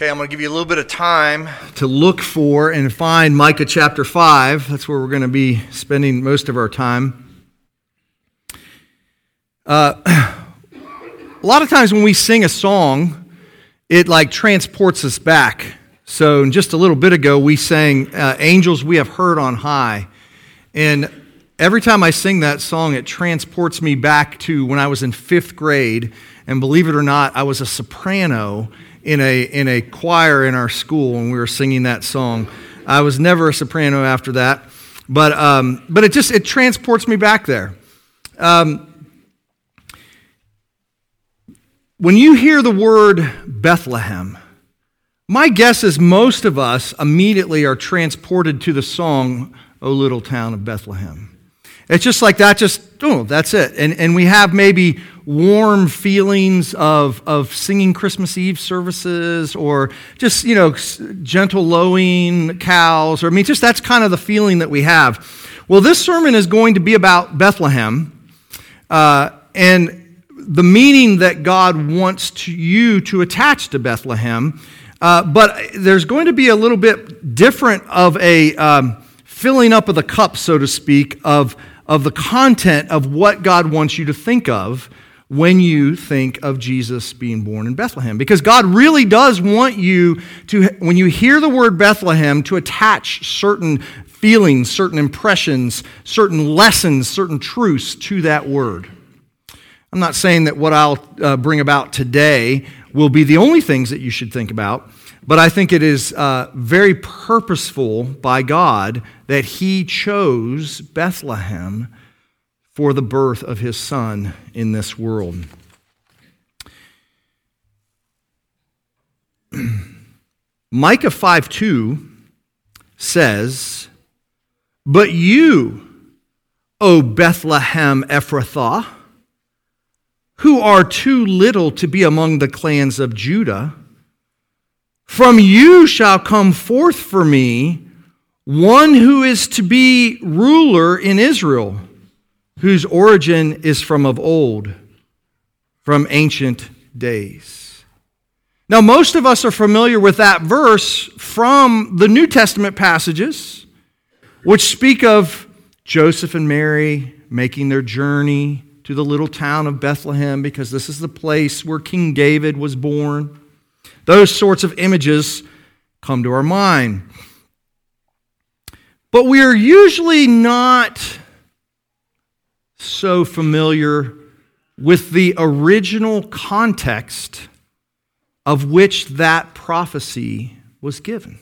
Okay, I'm going to give you a little bit of time to look for and find Micah chapter 5. That's where we're going to be spending most of our time. Uh, a lot of times when we sing a song, it like transports us back. So, just a little bit ago, we sang uh, Angels We Have Heard on High. And every time I sing that song, it transports me back to when I was in fifth grade. And believe it or not, I was a soprano in a, in a choir in our school when we were singing that song. I was never a soprano after that, but, um, but it just it transports me back there. Um, when you hear the word Bethlehem, my guess is most of us immediately are transported to the song, O Little Town of Bethlehem. It's just like that, just, oh, that's it. And, and we have maybe warm feelings of, of singing Christmas Eve services or just, you know, gentle lowing cows. Or, I mean, just that's kind of the feeling that we have. Well, this sermon is going to be about Bethlehem uh, and the meaning that God wants to, you to attach to Bethlehem. Uh, but there's going to be a little bit different of a um, filling up of the cup, so to speak, of of the content of what God wants you to think of when you think of Jesus being born in Bethlehem. Because God really does want you to, when you hear the word Bethlehem, to attach certain feelings, certain impressions, certain lessons, certain truths to that word. I'm not saying that what I'll uh, bring about today will be the only things that you should think about. But I think it is uh, very purposeful by God that He chose Bethlehem for the birth of His Son in this world. Micah 5 2 says, But you, O Bethlehem Ephrathah, who are too little to be among the clans of Judah, from you shall come forth for me one who is to be ruler in Israel, whose origin is from of old, from ancient days. Now, most of us are familiar with that verse from the New Testament passages, which speak of Joseph and Mary making their journey to the little town of Bethlehem because this is the place where King David was born. Those sorts of images come to our mind. But we are usually not so familiar with the original context of which that prophecy was given.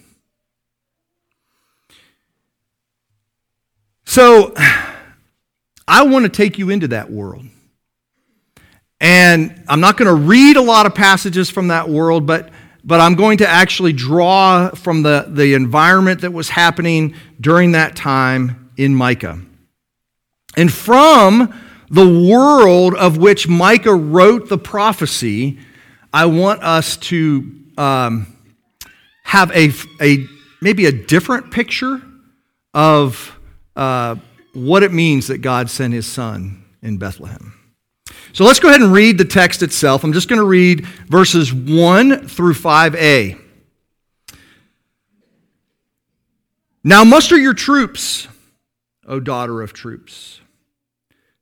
So, I want to take you into that world. And I'm not going to read a lot of passages from that world, but but I'm going to actually draw from the, the environment that was happening during that time in Micah. And from the world of which Micah wrote the prophecy, I want us to um, have a, a maybe a different picture of uh, what it means that God sent his son in Bethlehem. So let's go ahead and read the text itself. I'm just going to read verses 1 through 5a. Now muster your troops, O daughter of troops.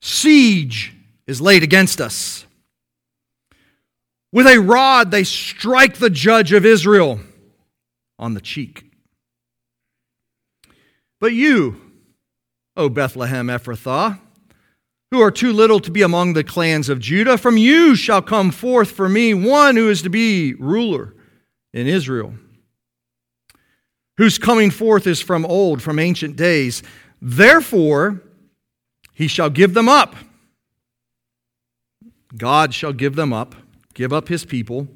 Siege is laid against us. With a rod they strike the judge of Israel on the cheek. But you, O Bethlehem Ephrathah, who are too little to be among the clans of Judah. From you shall come forth for me one who is to be ruler in Israel, whose coming forth is from old, from ancient days. Therefore, he shall give them up. God shall give them up, give up his people,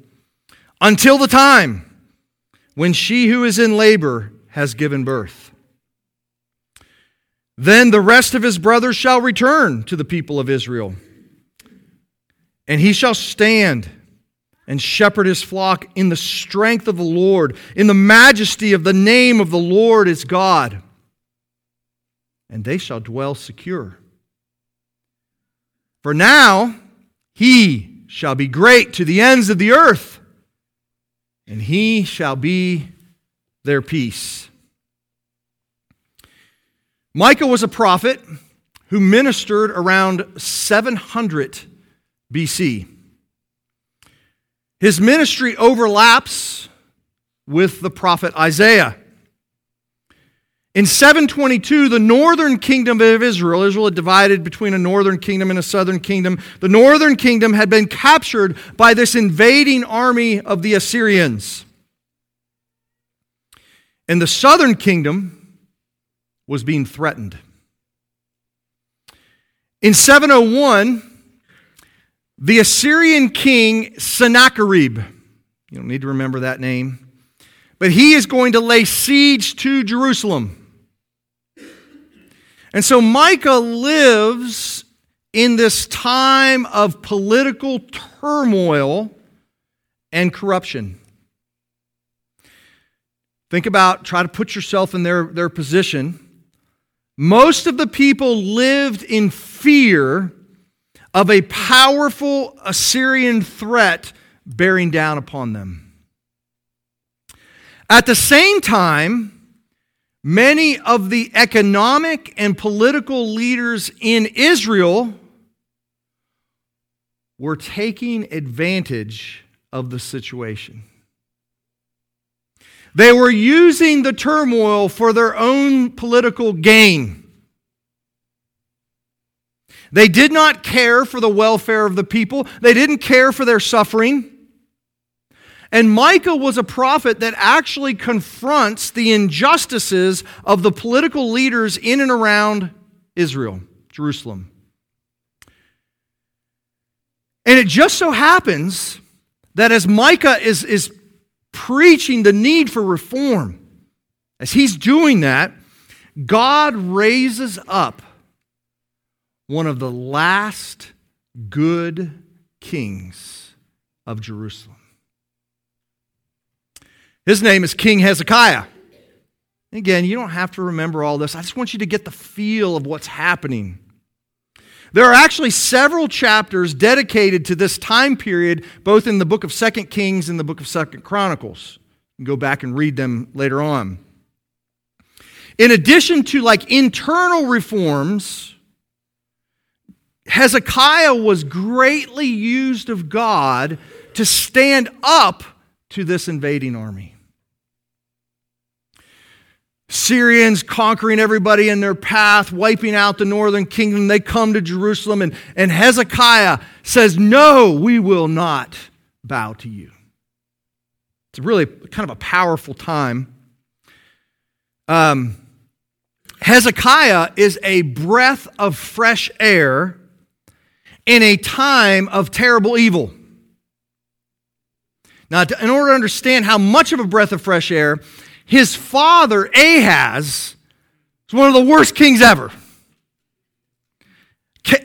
until the time when she who is in labor has given birth. Then the rest of his brothers shall return to the people of Israel. And he shall stand and shepherd his flock in the strength of the Lord, in the majesty of the name of the Lord is God. And they shall dwell secure. For now he shall be great to the ends of the earth and he shall be their peace. Micah was a prophet who ministered around 700 BC. His ministry overlaps with the prophet Isaiah. In 722, the northern kingdom of Israel, Israel had divided between a northern kingdom and a southern kingdom. The northern kingdom had been captured by this invading army of the Assyrians. And the southern kingdom was being threatened. In 701, the Assyrian king Sennacherib, you don't need to remember that name, but he is going to lay siege to Jerusalem. And so Micah lives in this time of political turmoil and corruption. Think about, try to put yourself in their, their position. Most of the people lived in fear of a powerful Assyrian threat bearing down upon them. At the same time, Many of the economic and political leaders in Israel were taking advantage of the situation. They were using the turmoil for their own political gain. They did not care for the welfare of the people, they didn't care for their suffering. And Micah was a prophet that actually confronts the injustices of the political leaders in and around Israel, Jerusalem. And it just so happens that as Micah is, is preaching the need for reform, as he's doing that, God raises up one of the last good kings of Jerusalem. His name is King Hezekiah. Again, you don't have to remember all this. I just want you to get the feel of what's happening. There are actually several chapters dedicated to this time period, both in the book of Second Kings and the book of Second Chronicles. Go back and read them later on. In addition to like internal reforms, Hezekiah was greatly used of God to stand up to this invading army. Assyrians conquering everybody in their path, wiping out the northern kingdom. They come to Jerusalem, and, and Hezekiah says, No, we will not bow to you. It's really kind of a powerful time. Um, Hezekiah is a breath of fresh air in a time of terrible evil. Now, in order to understand how much of a breath of fresh air, his father, Ahaz, is one of the worst kings ever.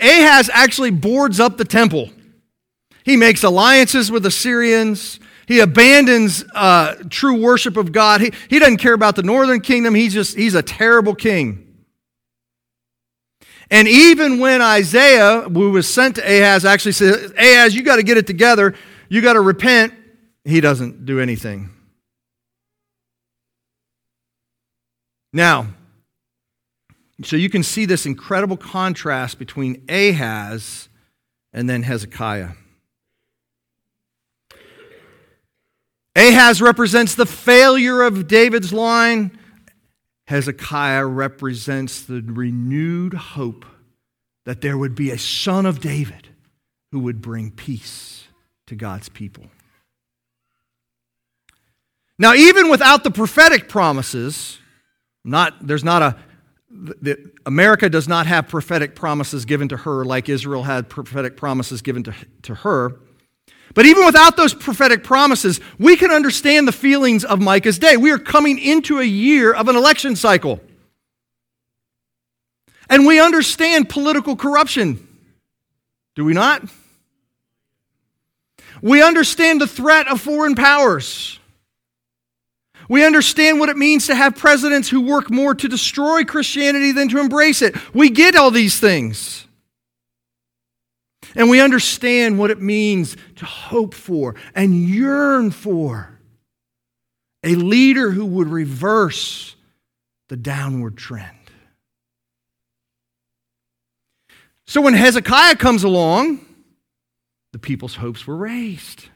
Ahaz actually boards up the temple. He makes alliances with the Assyrians. He abandons uh, true worship of God. He, he doesn't care about the northern kingdom. He's just, he's a terrible king. And even when Isaiah, who was sent to Ahaz, actually says, Ahaz, you got to get it together. You got to repent he doesn't do anything. Now, so you can see this incredible contrast between Ahaz and then Hezekiah. Ahaz represents the failure of David's line. Hezekiah represents the renewed hope that there would be a son of David who would bring peace to God's people. Now, even without the prophetic promises, not, there's not a, the, America does not have prophetic promises given to her like Israel had prophetic promises given to, to her. But even without those prophetic promises, we can understand the feelings of Micah's day. We are coming into a year of an election cycle. And we understand political corruption. Do we not? We understand the threat of foreign powers. We understand what it means to have presidents who work more to destroy Christianity than to embrace it. We get all these things. And we understand what it means to hope for and yearn for a leader who would reverse the downward trend. So when Hezekiah comes along, the people's hopes were raised.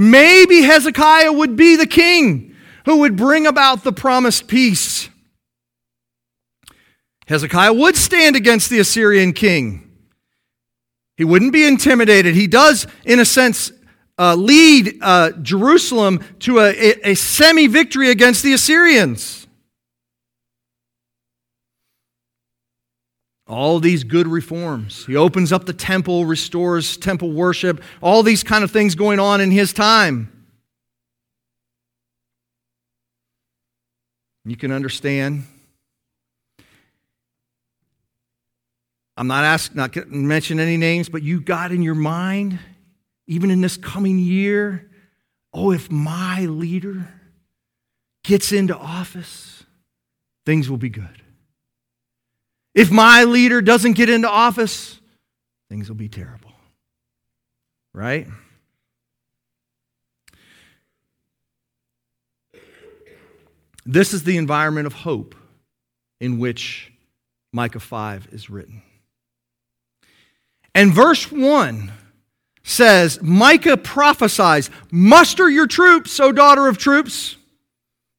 Maybe Hezekiah would be the king who would bring about the promised peace. Hezekiah would stand against the Assyrian king. He wouldn't be intimidated. He does, in a sense, uh, lead uh, Jerusalem to a, a, a semi victory against the Assyrians. All these good reforms. He opens up the temple, restores temple worship, all these kind of things going on in his time. You can understand. I'm not asking, not mention any names, but you got in your mind, even in this coming year, oh, if my leader gets into office, things will be good. If my leader doesn't get into office, things will be terrible. Right? This is the environment of hope in which Micah 5 is written. And verse 1 says, Micah prophesies, Muster your troops, O daughter of troops.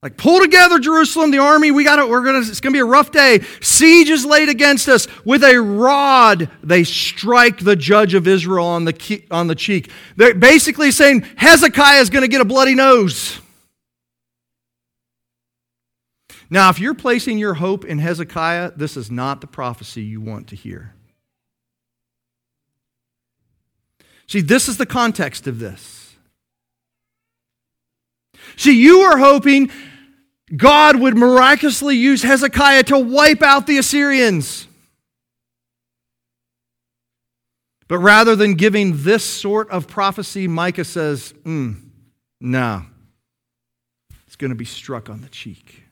Like pull together Jerusalem, the army. We got it. We're gonna. It's gonna be a rough day. Siege is laid against us. With a rod, they strike the judge of Israel on the on the cheek. They're basically saying Hezekiah is gonna get a bloody nose. Now, if you're placing your hope in Hezekiah, this is not the prophecy you want to hear. See, this is the context of this. See, you are hoping God would miraculously use Hezekiah to wipe out the Assyrians. But rather than giving this sort of prophecy, Micah says, mm, no, it's going to be struck on the cheek.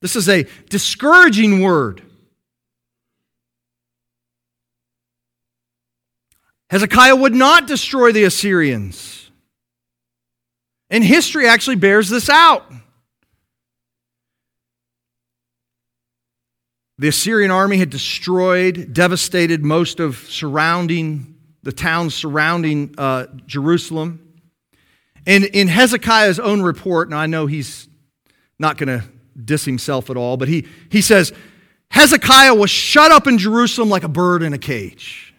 This is a discouraging word. Hezekiah would not destroy the Assyrians. And history actually bears this out. The Assyrian army had destroyed, devastated most of surrounding the towns surrounding uh, Jerusalem. And in Hezekiah's own report, and I know he's not going to diss himself at all, but he, he says, Hezekiah was shut up in Jerusalem like a bird in a cage.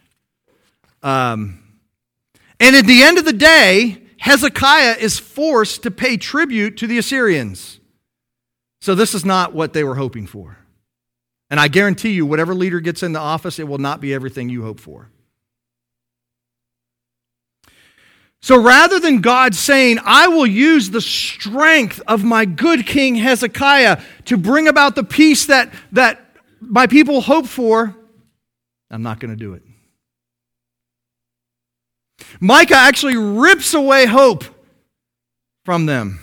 Um, and at the end of the day, Hezekiah is forced to pay tribute to the Assyrians. So this is not what they were hoping for. And I guarantee you, whatever leader gets in the office, it will not be everything you hope for. So rather than God saying, I will use the strength of my good king Hezekiah to bring about the peace that, that my people hope for, I'm not going to do it. Micah actually rips away hope from them.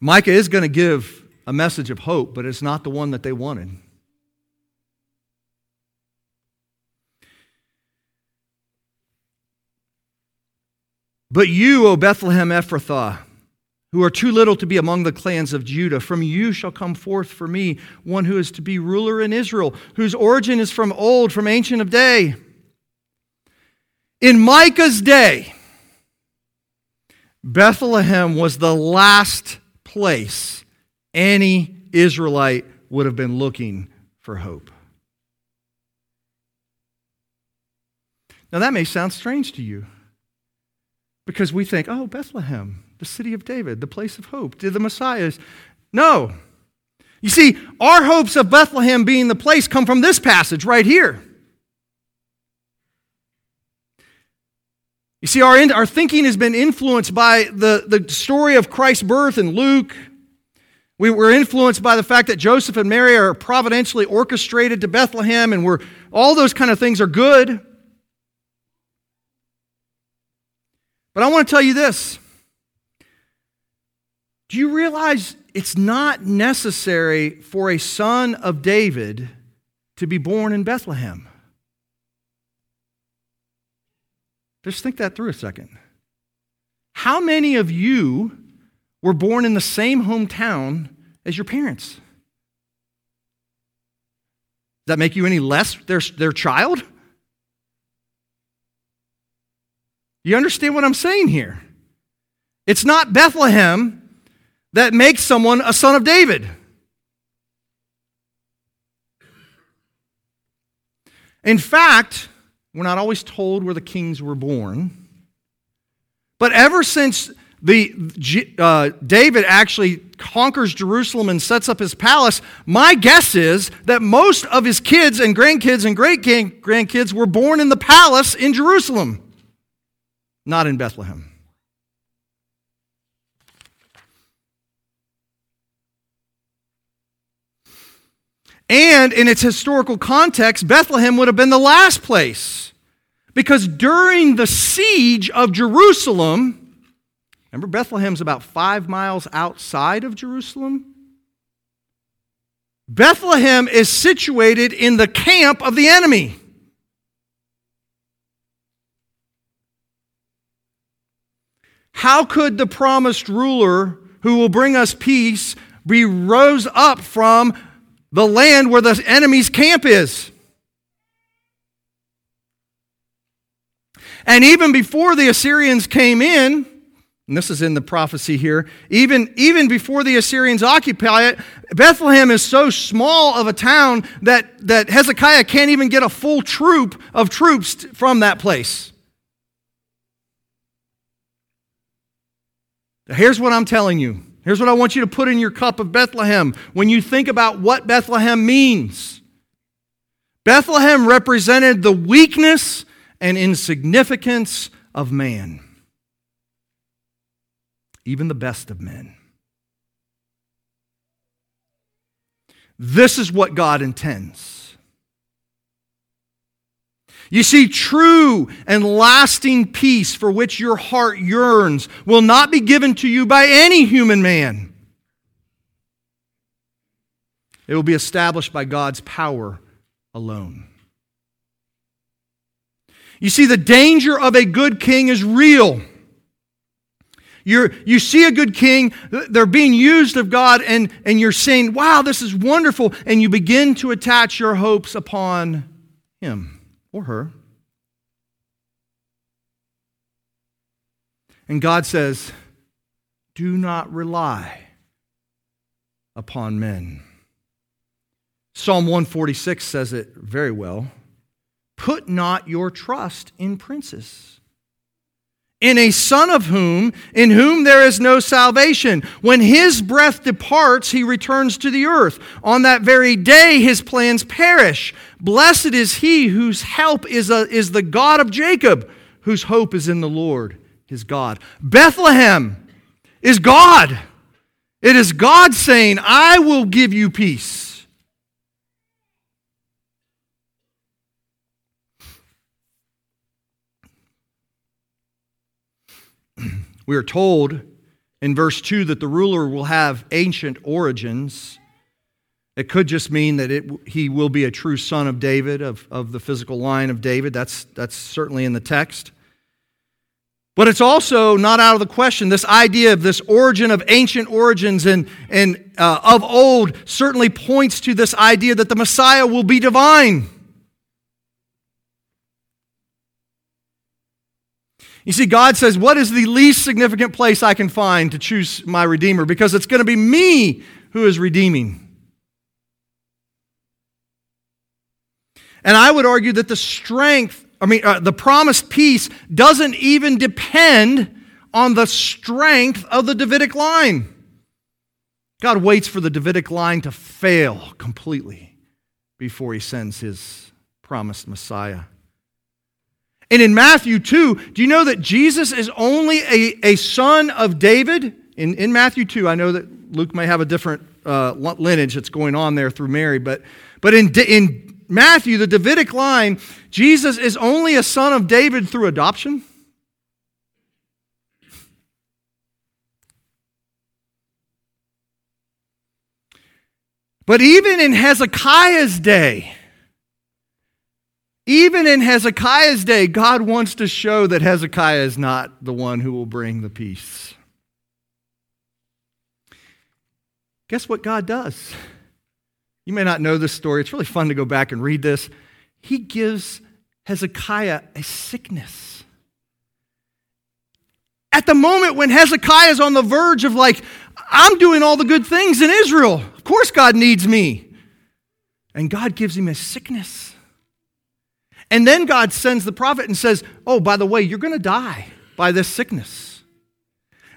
Micah is going to give a message of hope, but it's not the one that they wanted. But you, O Bethlehem Ephrathah, who are too little to be among the clans of Judah, from you shall come forth for me one who is to be ruler in Israel, whose origin is from old, from ancient of day. In Micah's day, Bethlehem was the last place any Israelite would have been looking for hope. Now, that may sound strange to you because we think, oh, Bethlehem, the city of David, the place of hope, did the Messiah. No. You see, our hopes of Bethlehem being the place come from this passage right here. You see, our, our thinking has been influenced by the, the story of Christ's birth in Luke. We were influenced by the fact that Joseph and Mary are providentially orchestrated to Bethlehem, and we're, all those kind of things are good. But I want to tell you this. Do you realize it's not necessary for a son of David to be born in Bethlehem? Just think that through a second. How many of you were born in the same hometown as your parents? Does that make you any less their, their child? You understand what I'm saying here? It's not Bethlehem that makes someone a son of David. In fact, we're not always told where the kings were born. But ever since the, uh, David actually conquers Jerusalem and sets up his palace, my guess is that most of his kids and grandkids and great grandkids were born in the palace in Jerusalem, not in Bethlehem. And in its historical context, Bethlehem would have been the last place. Because during the siege of Jerusalem, remember Bethlehem's about five miles outside of Jerusalem? Bethlehem is situated in the camp of the enemy. How could the promised ruler who will bring us peace be rose up from the land where the enemy's camp is. And even before the Assyrians came in, and this is in the prophecy here, even, even before the Assyrians occupy it, Bethlehem is so small of a town that, that Hezekiah can't even get a full troop of troops from that place. Here's what I'm telling you Here's what I want you to put in your cup of Bethlehem when you think about what Bethlehem means. Bethlehem represented the weakness and insignificance of man, even the best of men. This is what God intends. You see, true and lasting peace for which your heart yearns will not be given to you by any human man. It will be established by God's power alone. You see, the danger of a good king is real. You're, you see a good king, they're being used of God, and, and you're saying, wow, this is wonderful. And you begin to attach your hopes upon him or her. And God says, do not rely upon men. Psalm 146 says it very well. Put not your trust in princes in a son of whom, in whom there is no salvation. When his breath departs, he returns to the earth. On that very day, his plans perish. Blessed is he whose help is, a, is the God of Jacob, whose hope is in the Lord, his God. Bethlehem is God. It is God saying, I will give you peace. We are told in verse 2 that the ruler will have ancient origins. It could just mean that it, he will be a true son of David, of, of the physical line of David. That's, that's certainly in the text. But it's also not out of the question. This idea of this origin of ancient origins and, and uh, of old certainly points to this idea that the Messiah will be divine. You see, God says, What is the least significant place I can find to choose my Redeemer? Because it's going to be me who is redeeming. And I would argue that the strength, I mean, uh, the promised peace doesn't even depend on the strength of the Davidic line. God waits for the Davidic line to fail completely before he sends his promised Messiah. And in Matthew 2, do you know that Jesus is only a, a son of David? In, in Matthew 2, I know that Luke may have a different uh, lineage that's going on there through Mary, but, but in, in Matthew, the Davidic line, Jesus is only a son of David through adoption. But even in Hezekiah's day, Even in Hezekiah's day, God wants to show that Hezekiah is not the one who will bring the peace. Guess what God does? You may not know this story. It's really fun to go back and read this. He gives Hezekiah a sickness. At the moment when Hezekiah is on the verge of, like, I'm doing all the good things in Israel. Of course, God needs me. And God gives him a sickness. And then God sends the prophet and says, Oh, by the way, you're going to die by this sickness.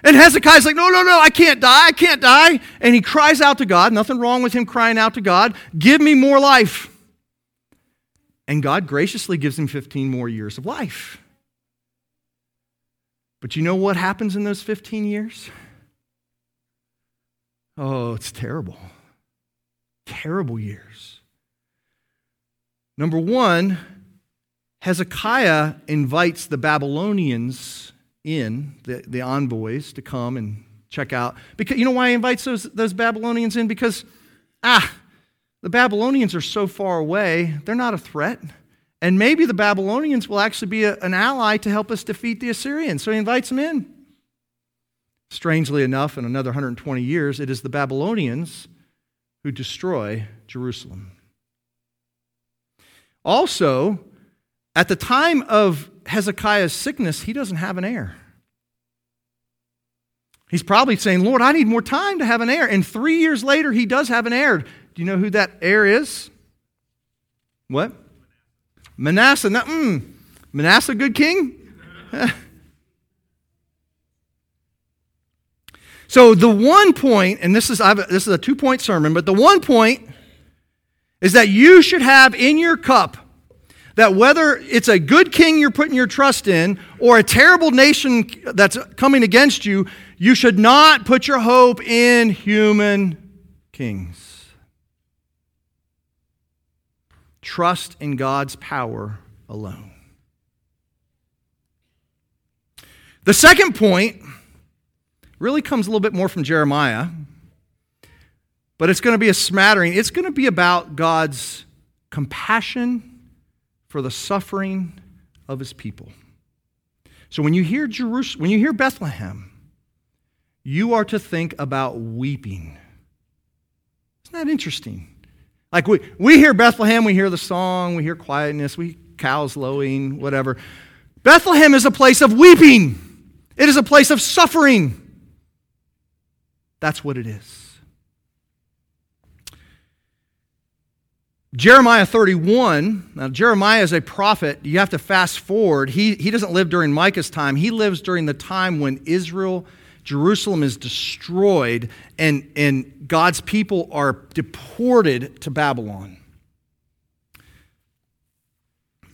And Hezekiah's like, No, no, no, I can't die. I can't die. And he cries out to God. Nothing wrong with him crying out to God. Give me more life. And God graciously gives him 15 more years of life. But you know what happens in those 15 years? Oh, it's terrible. Terrible years. Number one, Hezekiah invites the Babylonians in, the, the envoys, to come and check out. Because you know why he invites those, those Babylonians in? Because, ah, the Babylonians are so far away, they're not a threat. And maybe the Babylonians will actually be a, an ally to help us defeat the Assyrians. So he invites them in. Strangely enough, in another 120 years, it is the Babylonians who destroy Jerusalem. Also, at the time of Hezekiah's sickness, he doesn't have an heir. He's probably saying, Lord, I need more time to have an heir. And three years later, he does have an heir. Do you know who that heir is? What? Manasseh. Now, mm, Manasseh, good king? so the one point, and this is this is a two point sermon, but the one point is that you should have in your cup that whether it's a good king you're putting your trust in or a terrible nation that's coming against you, you should not put your hope in human kings. Trust in God's power alone. The second point really comes a little bit more from Jeremiah, but it's going to be a smattering. It's going to be about God's compassion for the suffering of his people. So when you hear Jerusalem, when you hear Bethlehem, you are to think about weeping. Isn't that interesting? Like we, we hear Bethlehem, we hear the song, we hear quietness, we cows lowing, whatever. Bethlehem is a place of weeping. It is a place of suffering. That's what it is. Jeremiah 31, now Jeremiah is a prophet. You have to fast forward. He, he doesn't live during Micah's time, he lives during the time when Israel Jerusalem is destroyed and, and God's people are deported to Babylon.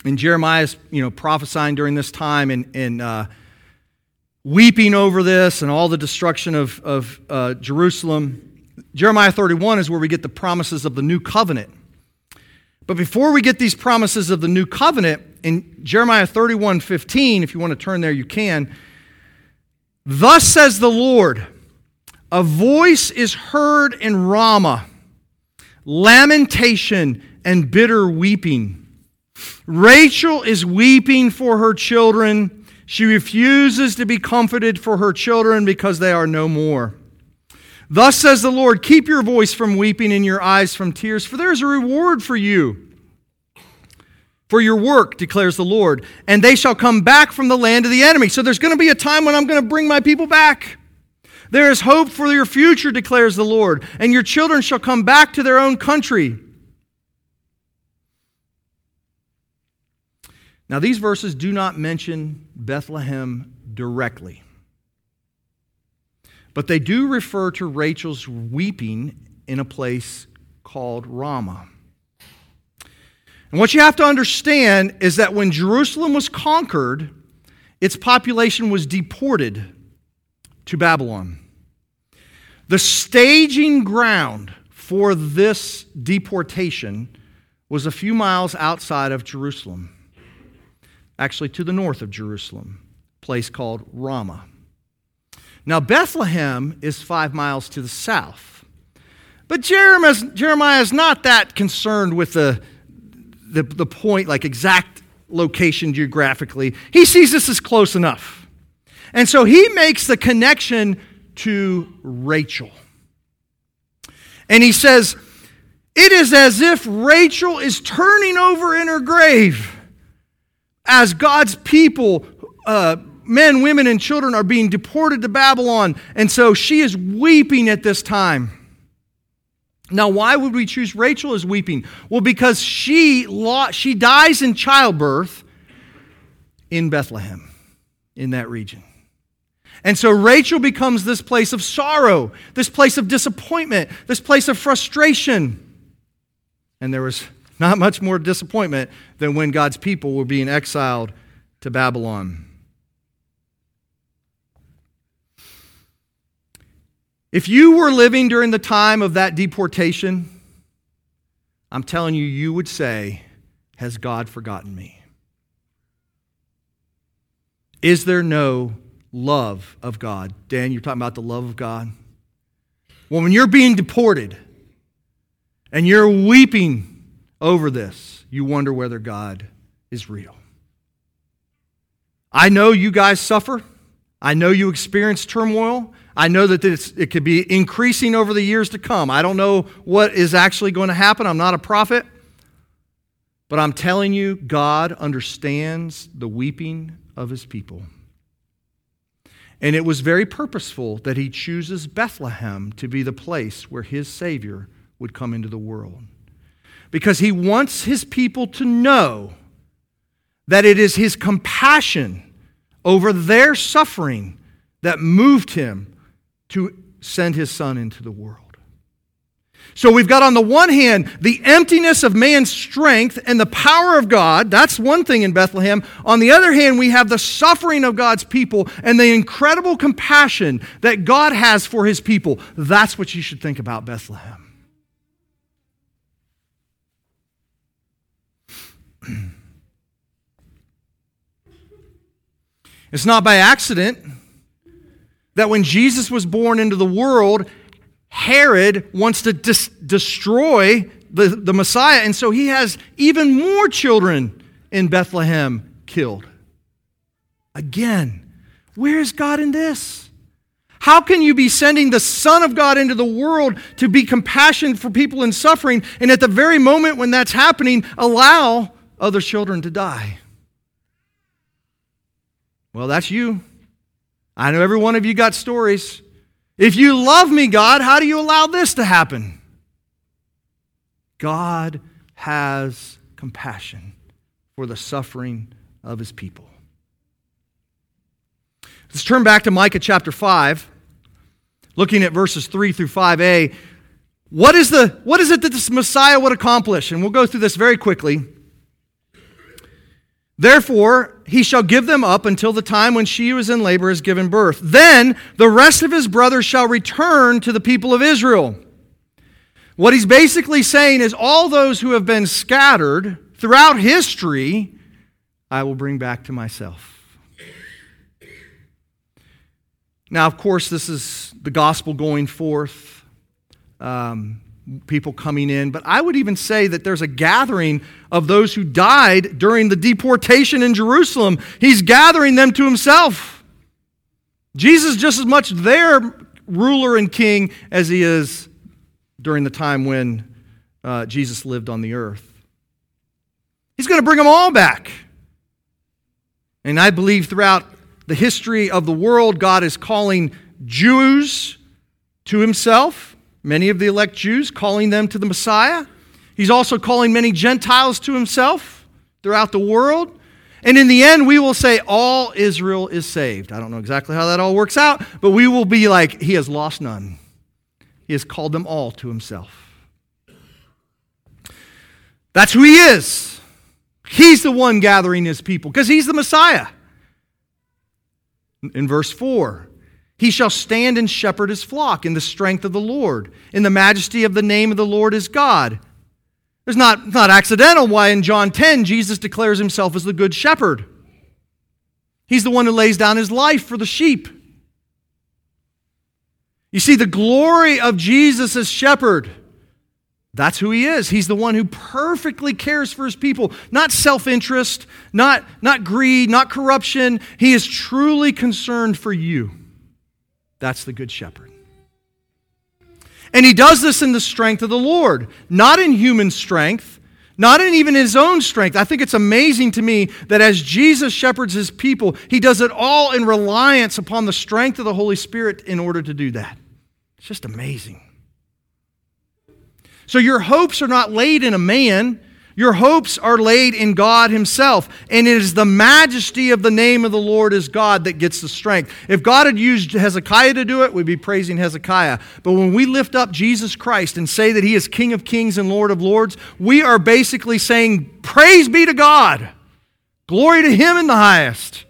And Jeremiah's, you know, prophesying during this time and, and uh, weeping over this and all the destruction of, of uh, Jerusalem. Jeremiah 31 is where we get the promises of the new covenant. But before we get these promises of the new covenant, in Jeremiah 31 15, if you want to turn there, you can. Thus says the Lord A voice is heard in Ramah, lamentation and bitter weeping. Rachel is weeping for her children. She refuses to be comforted for her children because they are no more. Thus says the Lord Keep your voice from weeping and your eyes from tears, for there is a reward for you for your work, declares the Lord, and they shall come back from the land of the enemy. So there's going to be a time when I'm going to bring my people back. There is hope for your future, declares the Lord, and your children shall come back to their own country. Now, these verses do not mention Bethlehem directly, but they do refer to Rachel's weeping in a place called Ramah. And what you have to understand is that when Jerusalem was conquered, its population was deported to Babylon. The staging ground for this deportation was a few miles outside of Jerusalem, actually to the north of Jerusalem, a place called Ramah. Now, Bethlehem is five miles to the south. But Jeremiah is not that concerned with the the, the point, like exact location geographically. He sees this as close enough. And so he makes the connection to Rachel. And he says, It is as if Rachel is turning over in her grave as God's people, uh, men, women, and children, are being deported to Babylon. And so she is weeping at this time. Now, why would we choose Rachel as weeping? Well, because she, lost, she dies in childbirth in Bethlehem, in that region. And so Rachel becomes this place of sorrow, this place of disappointment, this place of frustration. And there was not much more disappointment than when God's people were being exiled to Babylon. If you were living during the time of that deportation, I'm telling you, you would say, Has God forgotten me? Is there no love of God? Dan, you're talking about the love of God? Well, when you're being deported and you're weeping over this, you wonder whether God is real. I know you guys suffer. I know you experience turmoil. I know that it could be increasing over the years to come. I don't know what is actually going to happen. I'm not a prophet. But I'm telling you, God understands the weeping of his people. And it was very purposeful that he chooses Bethlehem to be the place where his Savior would come into the world. Because he wants his people to know that it is his compassion over their suffering that moved him to send his son into the world. So we've got on the one hand the emptiness of man's strength and the power of God. That's one thing in Bethlehem. On the other hand, we have the suffering of God's people and the incredible compassion that God has for his people. That's what you should think about Bethlehem. It's not by accident that when Jesus was born into the world, Herod wants to dis- destroy the, the Messiah, and so he has even more children in Bethlehem killed. Again, where is God in this? How can you be sending the Son of God into the world to be compassionate for people in suffering, and at the very moment when that's happening, allow other children to die? Well, that's you. I know every one of you got stories. If you love me, God, how do you allow this to happen? God has compassion for the suffering of his people. Let's turn back to Micah chapter 5, looking at verses 3 through 5a. What is, the, what is it that this Messiah would accomplish? And we'll go through this very quickly. Therefore, he shall give them up until the time when she who is in labor has given birth. Then the rest of his brothers shall return to the people of Israel. What he's basically saying is all those who have been scattered throughout history, I will bring back to myself. Now, of course, this is the gospel going forth. Um, people coming in, but I would even say that there's a gathering of those who died during the deportation in Jerusalem. He's gathering them to himself. Jesus just as much their ruler and king as he is during the time when uh, Jesus lived on the earth. He's going to bring them all back. And I believe throughout the history of the world, God is calling Jews to himself many of the elect Jews, calling them to the Messiah. He's also calling many Gentiles to himself throughout the world. And in the end, we will say all Israel is saved. I don't know exactly how that all works out, but we will be like, He has lost none. He has called them all to Himself. That's who He is. He's the one gathering His people because He's the Messiah. In verse 4, he shall stand and shepherd his flock in the strength of the Lord, in the majesty of the name of the Lord his God. It's not, not accidental why in John 10 Jesus declares himself as the good shepherd. He's the one who lays down his life for the sheep. You see, the glory of Jesus as shepherd That's who he is. He's the one who perfectly cares for his people, not self interest, not, not greed, not corruption. He is truly concerned for you. That's the Good Shepherd. And he does this in the strength of the Lord, not in human strength, not in even his own strength. I think it's amazing to me that as Jesus shepherds his people, he does it all in reliance upon the strength of the Holy Spirit in order to do that. It's just amazing. So your hopes are not laid in a man. Your hopes are laid in God Himself. And it is the majesty of the name of the Lord is God that gets the strength. If God had used Hezekiah to do it, we'd be praising Hezekiah. But when we lift up Jesus Christ and say that He is King of kings and Lord of lords, we are basically saying, Praise be to God. Glory to Him in the highest.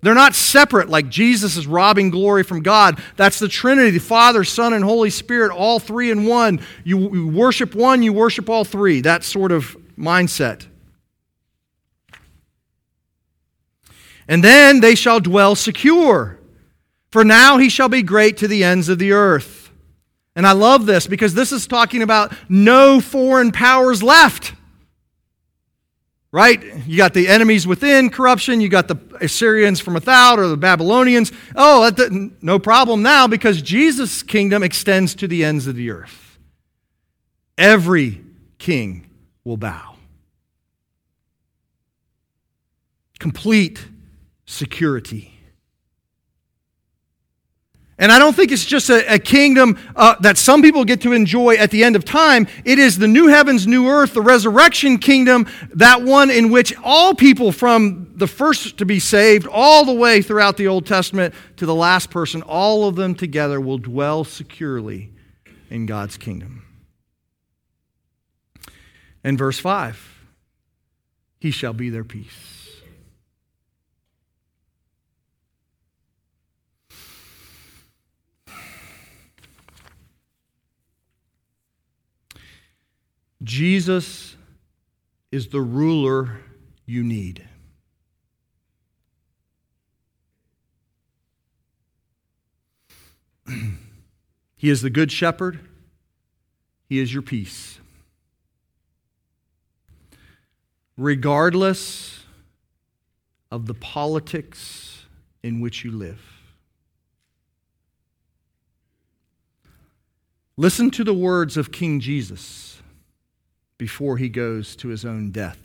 They're not separate like Jesus is robbing glory from God. That's the Trinity, the Father, Son, and Holy Spirit, all three in one. You, you worship one, you worship all three. That sort of mindset. And then they shall dwell secure, for now he shall be great to the ends of the earth. And I love this because this is talking about no foreign powers left right? You got the enemies within corruption. You got the Assyrians from without or the Babylonians. Oh, no problem now because Jesus' kingdom extends to the ends of the earth. Every king will bow. Complete security. And I don't think it's just a, a kingdom uh, that some people get to enjoy at the end of time. It is the new heavens, new earth, the resurrection kingdom, that one in which all people from the first to be saved, all the way throughout the Old Testament to the last person, all of them together will dwell securely in God's kingdom. And verse 5 He shall be their peace. Jesus is the ruler you need. he is the good shepherd. He is your peace. Regardless of the politics in which you live. Listen to the words of King Jesus before he goes to his own death.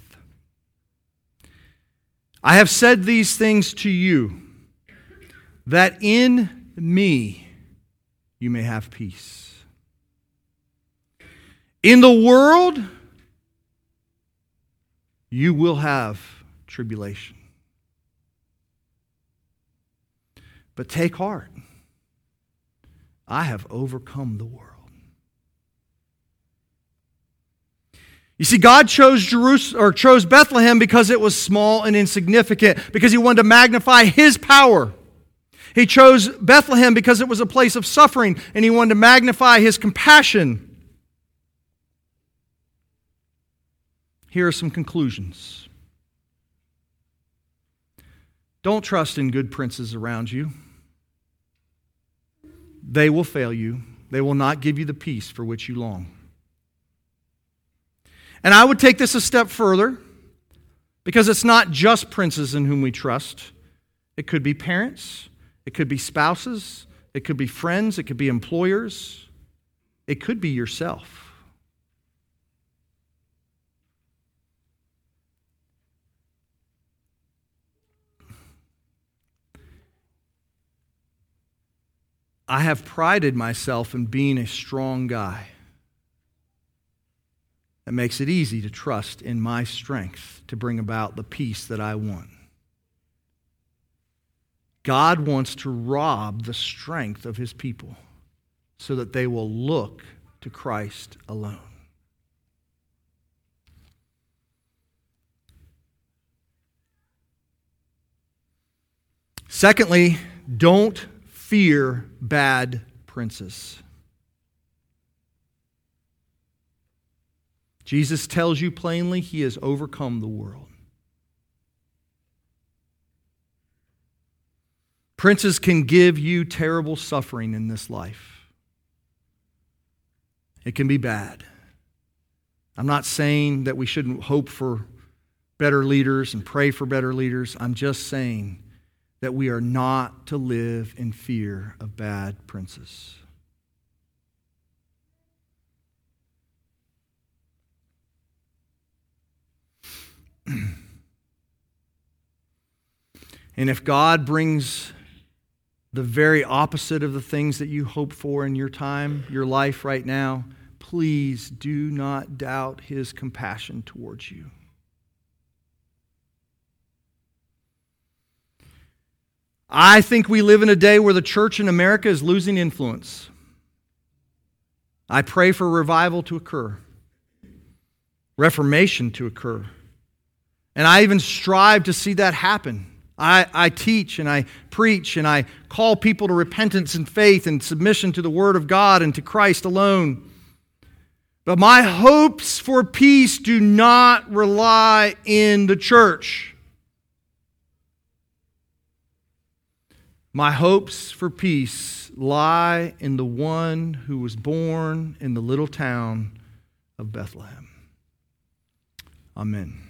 I have said these things to you, that in me you may have peace. In the world, you will have tribulation. But take heart. I have overcome the world. You see, God chose Jerusalem or chose Bethlehem because it was small and insignificant, because he wanted to magnify his power. He chose Bethlehem because it was a place of suffering, and he wanted to magnify his compassion. Here are some conclusions. Don't trust in good princes around you. They will fail you. They will not give you the peace for which you long. And I would take this a step further because it's not just princes in whom we trust. It could be parents, it could be spouses, it could be friends, it could be employers, it could be yourself. I have prided myself in being a strong guy that makes it easy to trust in my strength to bring about the peace that I want. God wants to rob the strength of his people so that they will look to Christ alone. Secondly, don't fear bad princes. Jesus tells you plainly he has overcome the world. Princes can give you terrible suffering in this life. It can be bad. I'm not saying that we shouldn't hope for better leaders and pray for better leaders. I'm just saying that we are not to live in fear of bad princes. And if God brings the very opposite of the things that you hope for in your time, your life right now, please do not doubt his compassion towards you. I think we live in a day where the church in America is losing influence. I pray for revival to occur, reformation to occur. And I even strive to see that happen. I, I teach and I preach and I call people to repentance and faith and submission to the Word of God and to Christ alone. But my hopes for peace do not rely in the church. My hopes for peace lie in the one who was born in the little town of Bethlehem. Amen.